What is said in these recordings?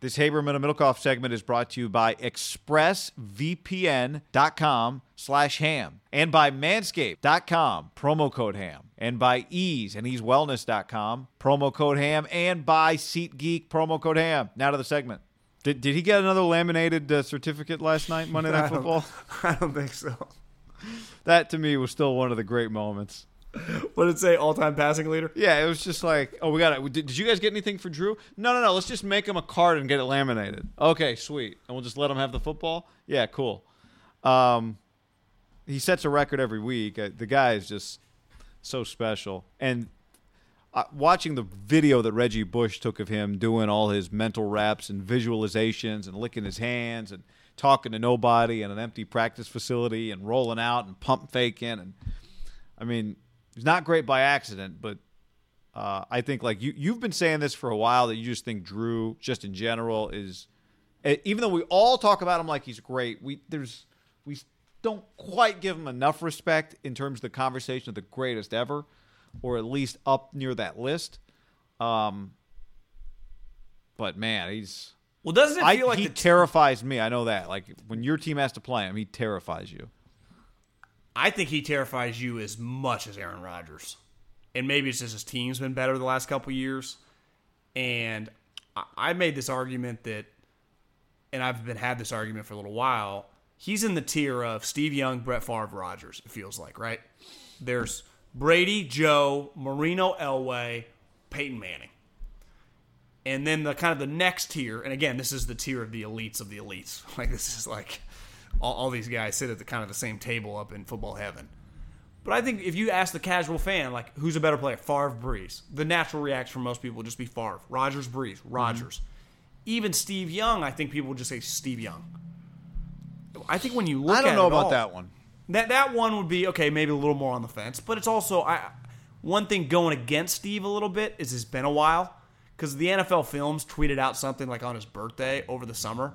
This Haberman and Middlekauff segment is brought to you by expressvpn.com slash ham and by manscaped.com, promo code ham, and by ease and easewellness.com, promo code ham, and by SeatGeek, promo code ham. Now to the segment. Did, did he get another laminated uh, certificate last night, Monday Night I don't- Football? I don't think so. That to me was still one of the great moments. What did it say? All time passing leader? Yeah, it was just like, oh, we got it. Did, did you guys get anything for Drew? No, no, no. Let's just make him a card and get it laminated. Okay, sweet. And we'll just let him have the football. Yeah, cool. Um, he sets a record every week. Uh, the guy is just so special. And uh, watching the video that Reggie Bush took of him doing all his mental reps and visualizations and licking his hands and talking to nobody in an empty practice facility and rolling out and pump faking and I mean, he's not great by accident, but uh, I think like you you've been saying this for a while that you just think Drew just in general is even though we all talk about him like he's great, we there's we don't quite give him enough respect in terms of the conversation of the greatest ever, or at least up near that list. Um, but man, he's Well, doesn't it I, feel like he t- terrifies me. I know that. Like when your team has to play him, he terrifies you. I think he terrifies you as much as Aaron Rodgers. And maybe it's just his team's been better the last couple years. And I- made this argument that, and I've been had this argument for a little while. He's in the tier of Steve Young, Brett Favre, Rodgers. It feels like right. There's Brady, Joe, Marino, Elway, Peyton Manning, and then the kind of the next tier. And again, this is the tier of the elites of the elites. Like this is like all, all these guys sit at the kind of the same table up in football heaven. But I think if you ask the casual fan, like, who's a better player, Favre, Brees, the natural reaction from most people would just be Favre, Rodgers, Brees, Rodgers. Mm-hmm. Even Steve Young, I think people would just say Steve Young. I think when you look I don't know about all- that one. that that one would be okay, maybe a little more on the fence, but it's also I one thing going against Steve a little bit is it's been a while because the NFL Films tweeted out something like on his birthday over the summer,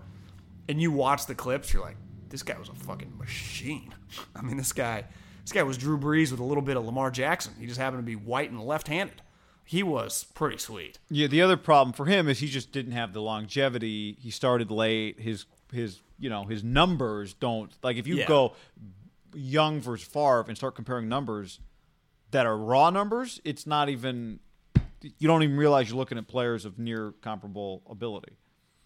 and you watch the clips, you're like, this guy was a fucking machine. I mean, this guy, this guy was Drew Brees with a little bit of Lamar Jackson. He just happened to be white and left-handed. He was pretty sweet. Yeah, the other problem for him is he just didn't have the longevity. He started late. His his you know his numbers don't like if you Yeah. go young versus Favre and start comparing numbers that are raw numbers, it's not even you don't even realize you're looking at players of near comparable ability.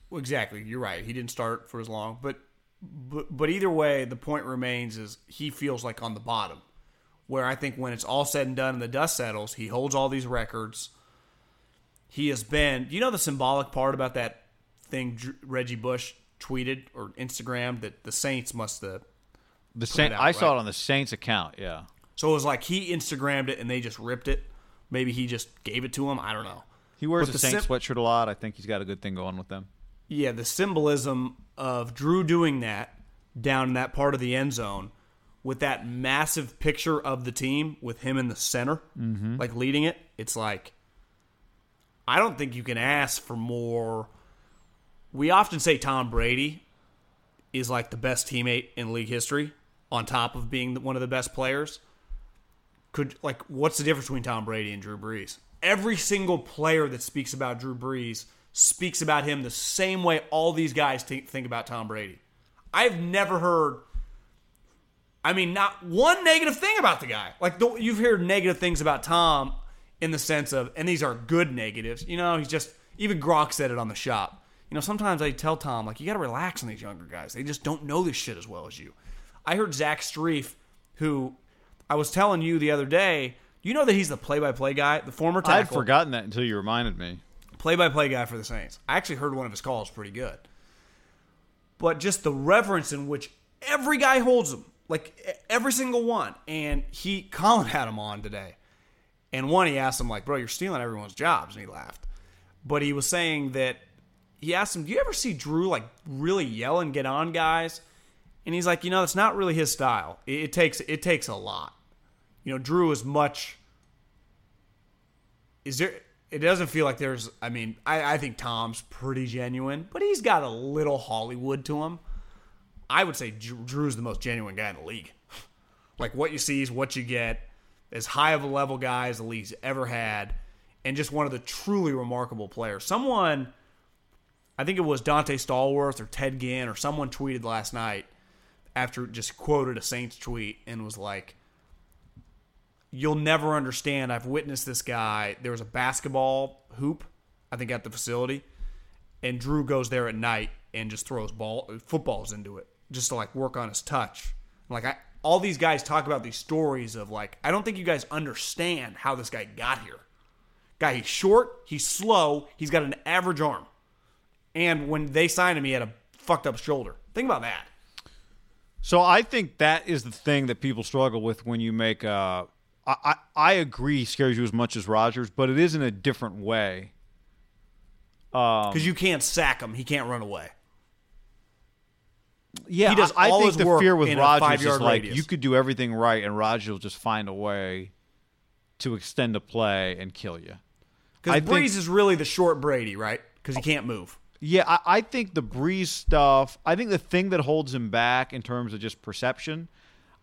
Well, exactly. You're right. He didn't start for as long, but but but either way, the point remains is he feels like on the bottom. Where I think when it's all said and done and the dust settles, he holds all these records. He has been. Do you know the symbolic part about that thing Reggie Bush tweeted or Instagrammed that the Saints must have. The Saint, out, I saw it on the Saints account. Yeah, So it was like he Instagrammed it and they just ripped it. Maybe he just gave it to him. I don't know. he wears But a the Saints sim- sweatshirt a lot. I think he's got a good thing going with them. Yeah, the symbolism of Drew doing that down in that part of the end zone with that massive picture of the team with him in the center, mm-hmm. like leading it. It's like I don't think you can ask for more. We often say Tom Brady is like the best teammate in league history, on top of being one of the best players. Could like, what's the difference between Tom Brady and Drew Brees? Every single player that speaks about Drew Brees speaks about him the same way all these guys t- think about Tom Brady. I've never heard. I mean, not one negative thing about the guy. Like the, you've heard negative things about Tom in the sense of, and these are good negatives. You know, he's just even Gronk said it on the shop. You know, sometimes I tell Tom like, you got to relax on these younger guys. They just don't know this shit as well as you. I heard Zach Strief, who I was telling you the other day. You know that he's the play-by-play guy, the former tackle. I'd forgotten that until you reminded me. Play-by-play guy for the Saints. I actually heard one of his calls pretty good. But just the reverence in which every guy holds him, like every single one. And he, Colin had him on today. And one, he asked him, like, bro, you're stealing everyone's jobs. And he laughed. But he was saying that he asked him, do you ever see Drew, like, really yell and get on guys? And he's like, you know, that's not really his style. It, it takes it takes a lot. You know, Drew is much. Is there? It doesn't feel like there's. I mean, I, I think Tom's pretty genuine, but he's got a little Hollywood to him. I would say Drew's the most genuine guy in the league. like what you see is what you get. As high of a level guy as the league's ever had, and just one of the truly remarkable players. Someone, I think it was Dante Stallworth or Ted Ginn or someone tweeted last night after just quoted a Saints tweet and was like, You'll never understand. I've witnessed this guy. There was a basketball hoop, I think, at the facility, and Drew goes there at night and just throws ball footballs into it just to like work on his touch. Like I all these guys talk about these stories of like, I don't think you guys understand how this guy got here. Guy, he's short, he's slow, he's got an average arm. And when they signed him, he had a fucked up shoulder. Think about that. So I think that is the thing that people struggle with when you make. Uh, I, I I agree, scares you as much as Rodgers, but it is in a different way. Because you can't sack him, he can't run away. Yeah, He does I, I think the fear with Rodgers is like radius. you could do everything right, and Rodgers will just find a way to extend a play and kill you. Because Brees think- is really the short Brady, right? Because he oh. can't move. Yeah, I, I think the Brees stuff. I think the thing that holds him back in terms of just perception.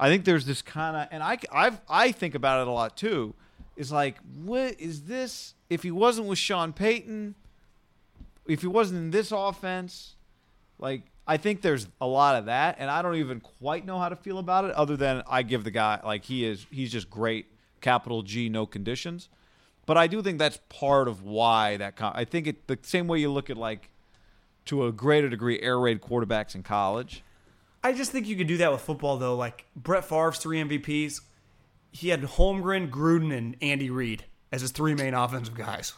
I think there's this kind of, and I I've, I think about it a lot too. Is like, what is this? If he wasn't with Sean Payton, if he wasn't in this offense, like I think there's a lot of that, and I don't even quite know how to feel about it. Other than I give the guy like he is, he's just great. Capital G, no conditions. But I do think that's part of why that. Com- I think it the same way you look at like to a greater degree air raid quarterbacks in college. I just think you could do that with football, though. Like Brett Favre's three MVPs, he had Holmgren, Gruden, and Andy Reid as his three main offensive guys.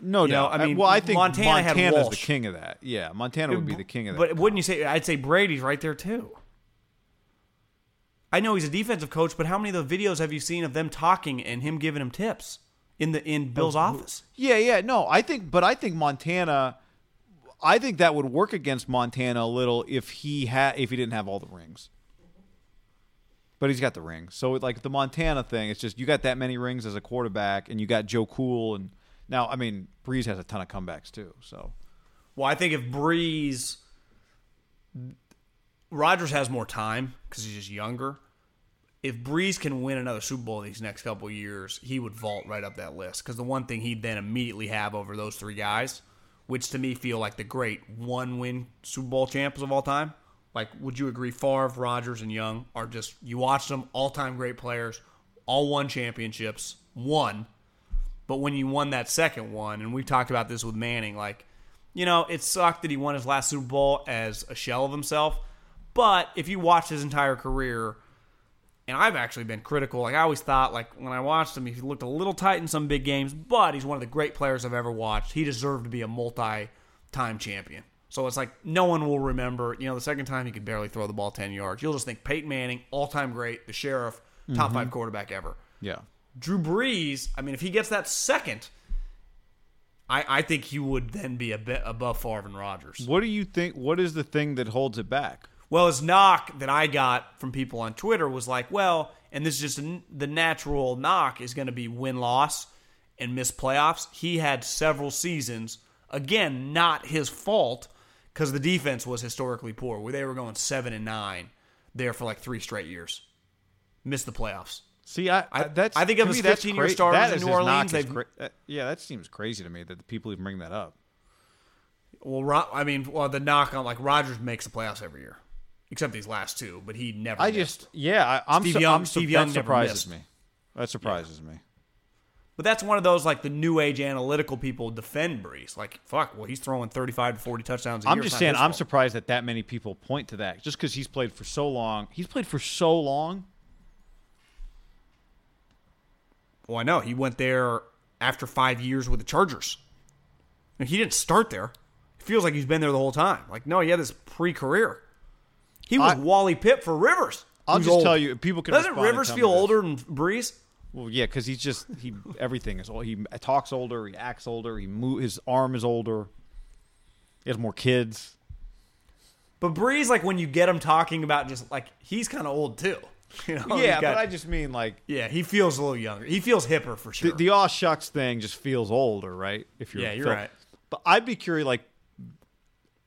No You know, doubt. I mean, well, I think Montana Montana had Montana's the king of that. Yeah, Montana would be the king of that. But wouldn't you say? I'd say Brady's right there too. I know he's a defensive coach, but how many of the videos have you seen of them talking and him giving him tips in the in Bill's office? Yeah, yeah, no, I think, but I think Montana, I think that would work against Montana a little if he had if he didn't have all the rings. But he's got the rings, so like the Montana thing, it's just you got that many rings as a quarterback, and you got Joe Cool, and now I mean Brees has a ton of comebacks too. So Well, I think if Brees, Rodgers has more time because he's just younger. If Brees can win another Super Bowl these next couple years, he would vault right up that list. Because the one thing he'd then immediately have over those three guys, which to me feel like the great one-win Super Bowl champs of all time. Like, would you agree? Favre, Rodgers, and Young are just you watch them all-time great players, all won championships, one. But when you won that second one, and we've talked about this with Manning, like, you know, it sucked that he won his last Super Bowl as a shell of himself. But if you watch his entire career, and I've actually been critical, like I always thought, like when I watched him, he looked a little tight in some big games, but he's one of the great players I've ever watched. He deserved to be a multi-time champion. So it's like no one will remember. You know, the second time he could barely throw the ball ten yards. You'll just think Peyton Manning, all-time great, the sheriff, top mm-hmm. five quarterback ever. yeah, Drew Brees, I mean, if he gets that second, I, I think he would then be a bit above Favre and Rodgers. what do you think? What is the thing that holds it back? Well, his knock that I got from people on Twitter was like, well, and this is just the natural knock is going to be win loss, and miss playoffs. He had several seasons, again, not his fault, because the defense was historically poor, where they were going seven and nine there for like three straight years. Missed the playoffs. See, I, I that's I think of his 15-year cra- starters that in New Orleans, they've- cra- that- yeah, that seems crazy to me that the people even bring that up. Well, Ro- I mean, well, the knock on like Rodgers makes the playoffs every year, except these last two, but he never. I missed. just, yeah, I, I'm, Steve su- Young- I'm su- Steve that Young surprises me. That surprises me. But that's one of those like the new age analytical people defend Brees. Like, fuck, well, he's throwing thirty five to forty touchdowns a I'm year. just saying, I'm fault. surprised that that many people point to that, just because he's played for so long. He's played for so long. Well, I know he went there after five years with the Chargers. And he didn't start there. It feels like he's been there the whole time. Like, no, he had this pre-career. He was I- Wally Pipp for Rivers. I'll who's just old. tell you, people can Doesn't Rivers feel older than Brees? Well, yeah, because he's just he everything is old. He talks older, he acts older, he move his arm is older. He has more kids. But Brees, like when you get him talking about just like he's kind of old too. You know, yeah, got- but I just mean like yeah, he feels a little younger. He feels hipper for sure. the, the aw shucks thing just feels older, right? If you're Yeah, you're Phil- right. But I'd be curious, like,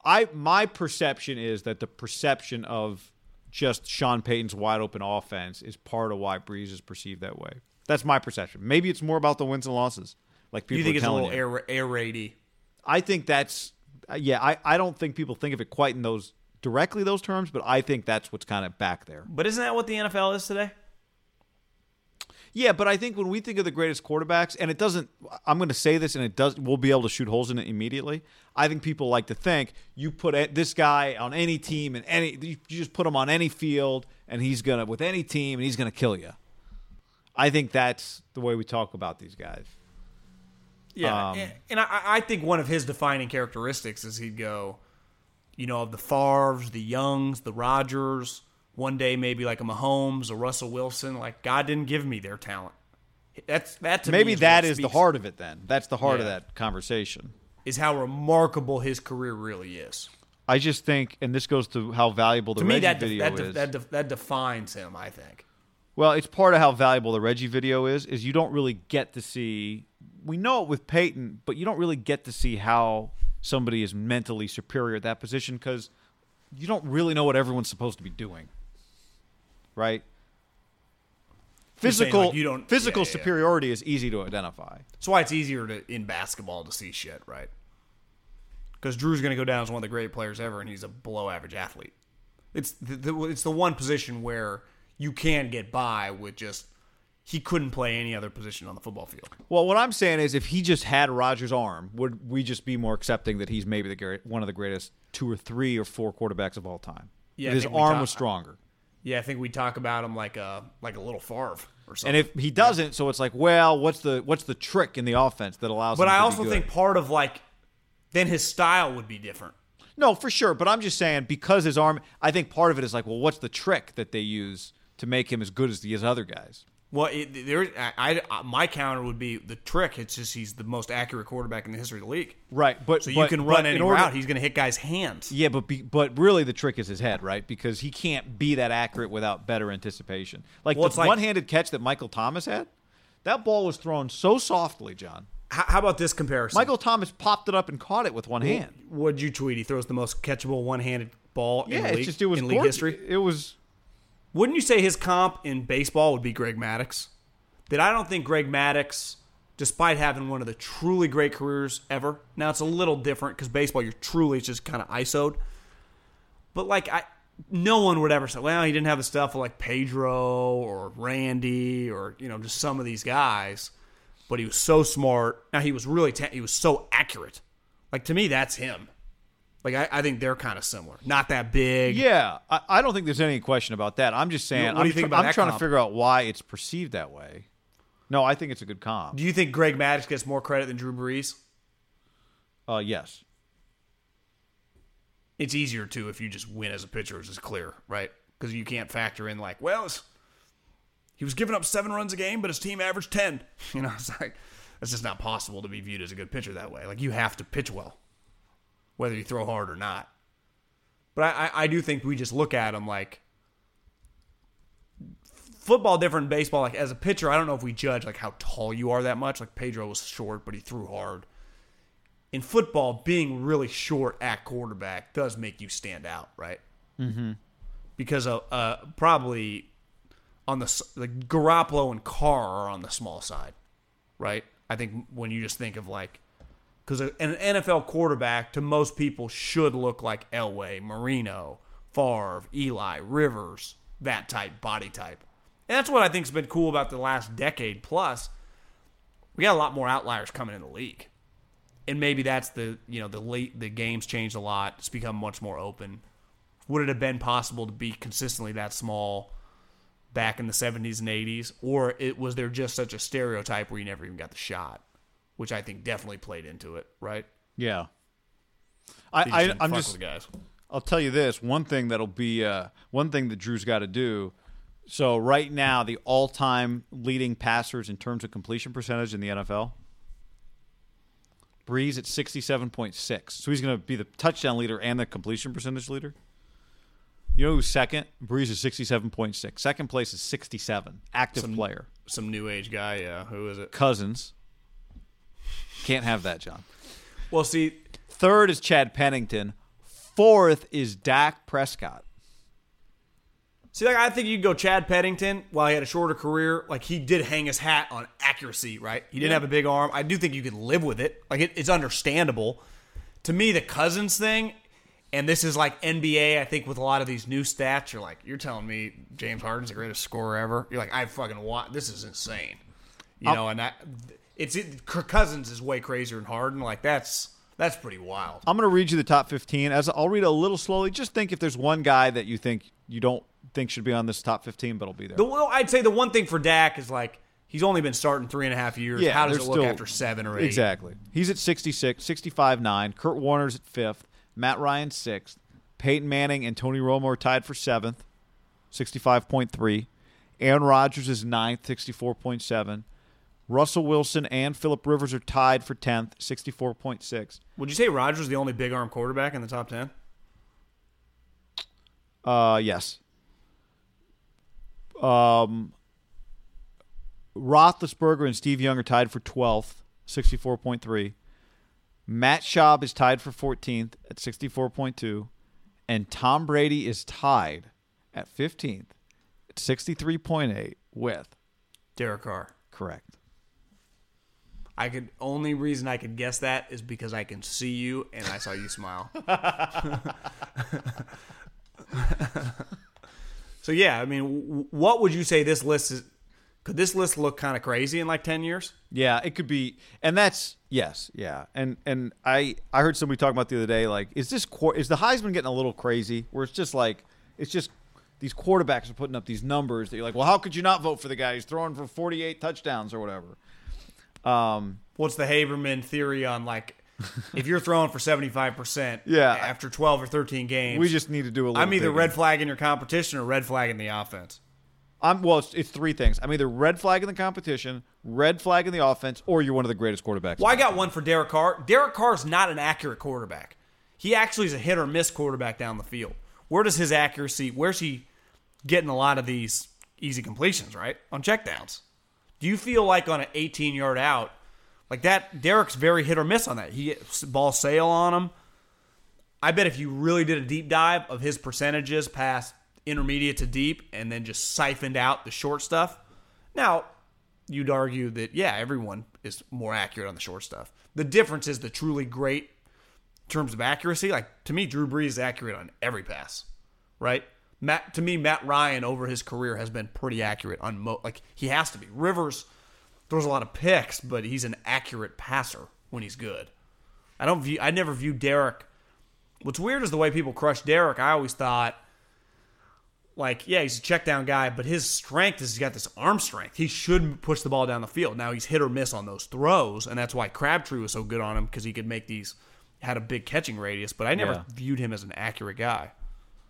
I my perception is that the perception of just Sean Payton's wide open offense is part of why Brees is perceived that way. That's my perception. Maybe it's more about the wins and losses, like people you think it's a little air air raidy? I think that's yeah. I, I don't think people think of it quite in those directly those terms, but I think that's what's kind of back there. But isn't that what the NFL is today? Yeah, but I think when we think of the greatest quarterbacks, and it doesn't, I'm going to say this, and it does, we'll be able to shoot holes in it immediately. I think people like to think you put this guy on any team and any, you just put him on any field, and he's gonna with any team, and he's gonna kill you. I think that's the way we talk about these guys. Yeah, Um, and, and I, I think one of his defining characteristics is he'd go, you know, of the Favres, the Youngs, the Rodgers. One day maybe like a Mahomes, a Russell Wilson. Like God didn't give me their talent. That's that to me Maybe is that is the heart of it. Then that's the heart of that conversation. is how remarkable his career really is. I just think, and this goes to how valuable the To me, Reggie that de- video that, de- is. that, de- that defines him. I think. Well, it's part of how valuable the Reggie video is. Is you don't really get to see. We know it with Peyton, but you don't really get to see how somebody is mentally superior at that position because you don't really know what everyone's supposed to be doing, right? Physical, like, you don't- physical yeah, yeah, yeah. superiority is easy to identify. That's why it's easier to in basketball to see shit, right? Because Drew's going to go down as one of the great players ever, and he's a below average athlete. It's the, the it's the one position where you can get by with just he couldn't play any other position on the football field. Well, what I'm saying is, if he just had Rodgers' arm, would we just be more accepting that he's maybe the one of the greatest two or three or four quarterbacks of all time? Yeah, If his arm was stronger. Yeah, I think we talk about him like a like a little Favre or something. And if he doesn't, so it's like, well, what's the what's the trick in the offense that allows? but him I to be good? But I also think part of like then his style would be different. no, for sure. But I'm just saying because his arm, I think part of it is like, well, what's the trick that they use to make him as good as these other guys? Well, it, there, I, I, my counter would be the trick. It's just he's the most accurate quarterback in the history of the league. Right, but So you but- can run in any order- route. He's going to hit guys' hands. Yeah, but be, but really the trick is his head, right? Because he can't be that accurate without better anticipation. Like Well, the like- one-handed catch that Michael Thomas had, that ball was thrown so softly, John. How, how about this comparison? Michael Thomas popped it up and caught it with one hand. What'd you tweet? He throws the most catchable one-handed ball in Yeah, league, it's just it was in league gorgeous. history. It was Wouldn't you say his comp in baseball would be Greg Maddux? That I don't think Greg Maddux, despite having one of the truly great careers ever, now it's a little different because baseball you're truly just kind of isoed. But like I, no one would ever say, well, he didn't have the stuff of like Pedro or Randy or you know just some of these guys. But he was so smart. Now he was really ta- he was so accurate. Like to me, that's him. Like I, I think they're kind of similar. Not that big. Yeah, I, I don't think there's any question about that. I'm just saying. What do I'm, you think tr- about I'm trying to figure out why it's perceived that way. No, I think it's a good comp. Do you think Greg Maddux gets more credit than Drew Brees? Uh, yes. it's easier to if you just win as a pitcher, which is clear, right? Because you can't factor in like, well, it's, he was giving up seven runs a game, but his team averaged ten. You know, it's like it's just not possible to be viewed as a good pitcher that way. Like you have to pitch well, whether you throw hard or not. But I, I, I do think we just look at him like football different baseball. Like as a pitcher, I don't know if we judge like how tall you are that much. Like Pedro was short, but he threw hard. In football, being really short at quarterback does make you stand out, right? Mm-hmm. Because uh, uh, probably on the s- like Garoppolo and Carr are on the small side, right? I think when you just think of like because an NFL quarterback to most people should look like Elway, Marino, Favre, Eli, Rivers, that type body type. And that's what I think's been cool about the last decade plus. We got a lot more outliers coming in the league. And maybe that's the you know the late the game's changed a lot. It's become much more open. Would it have been possible to be consistently that small back in the 70s and 80s or it was there just such a stereotype where you never even got the shot, which I think definitely played into it, right? Yeah. I, I, I'm just the guys. I'll tell you this one thing that'll be uh, one thing that Drew's got to do. So right now, the all-time leading passers in terms of completion percentage in the NFL, Brees at sixty-seven point six. So he's going to be the touchdown leader and the completion percentage leader. You know who's second? Brees is sixty-seven point six. Second place is sixty-seven. Active Some- player. Some new age guy, yeah. Who is it? Cousins. Can't have that, John. Well, see, Third is Chad Pennington. Fourth is Dak Prescott. see, like I think you could go Chad Pennington while he had a shorter career. Like he did hang his hat on accuracy, right? He didn't have a big arm. I do think you could live with it. Like it, it's understandable. To me, the Cousins thing, and this is like NBA. I think with a lot of these new stats, you're like, you're telling me James Harden's the greatest scorer ever. You're like, I fucking want. This is insane. You know, and that it's it, Kirk Cousins is way crazier than Harden. Like that's that's pretty wild. I'm going to read you the top 15. As I'll read it a little slowly. Just think if there's one guy that you think you don't think should be on this top 15, but will be there. The, well, I'd say the one thing for Dak is like he's only been starting three and a half years. Yeah, How does it look still- after seven or eight? Exactly. He's at 66, 65 9. Kurt Warner's at fifth. Matt Ryan sixth. Peyton Manning and Tony Romo are tied for seventh, 65.3. Aaron Rodgers is ninth, 64.7. Russell Wilson and Philip Rivers are tied for 10th, 64.6. Would you say Rodgers is the only big arm quarterback in the top ten? Uh, yes. Um, Roethlisberger and Steve Young are tied for 12th, 64.3. Matt Schaub is tied for 14th at 64.2. And Tom Brady is tied at 15th at 63.8 with. Derek Carr. Correct. I could only reason I could guess that is because I can see you and I saw you smile. so yeah, I mean, what would you say this list is? Could this list look kind of crazy in like ten years? Yeah, it could be, and that's yes, yeah, and and I I heard somebody talking about the other day, like, is this is the Heisman getting a little crazy? Where it's just like it's just these quarterbacks are putting up these numbers that you're like, well, how could you not vote for the guy who's throwing for 48 touchdowns or whatever? Um, What's the Haberman theory on like if you're throwing for seventy five percent? Yeah. after twelve or thirteen games, we just need to do a little. I'm either red flagging your competition or red flagging the offense. I'm well. It's, it's three things. I'm either red flagging the competition, red flagging the offense, or you're one of the greatest quarterbacks. Well, I got one for Derek Carr. Derek Carr is not an accurate quarterback. He actually is a hit or miss quarterback down the field. Where does his accuracy? Where's he getting a lot of these easy completions? Right on checkdowns. Do you feel like on an 18 yard out, like that? Derek's very hit or miss on that. He gets ball sail on him. I bet if you really did a deep dive of his percentages past intermediate to deep and then just siphoned out the short stuff. Now, you'd argue that yeah, everyone is more accurate on the short stuff. The difference is the truly great terms of accuracy. Like to me, Drew Brees is accurate on every pass, right? Matt to me, Matt Ryan over his career has been pretty accurate on mo- like he has to be. Rivers throws a lot of picks, but he's an accurate passer when he's good. I don't view. I never view Derek. What's weird is the way people crush Derek. I always thought like, yeah, he's a check down guy, but his strength is he's got this arm strength. He should push the ball down the field. Now he's hit or miss on those throws, and that's why Crabtree was so good on him because he could make these had a big catching radius. But I never Yeah. viewed him as an accurate guy.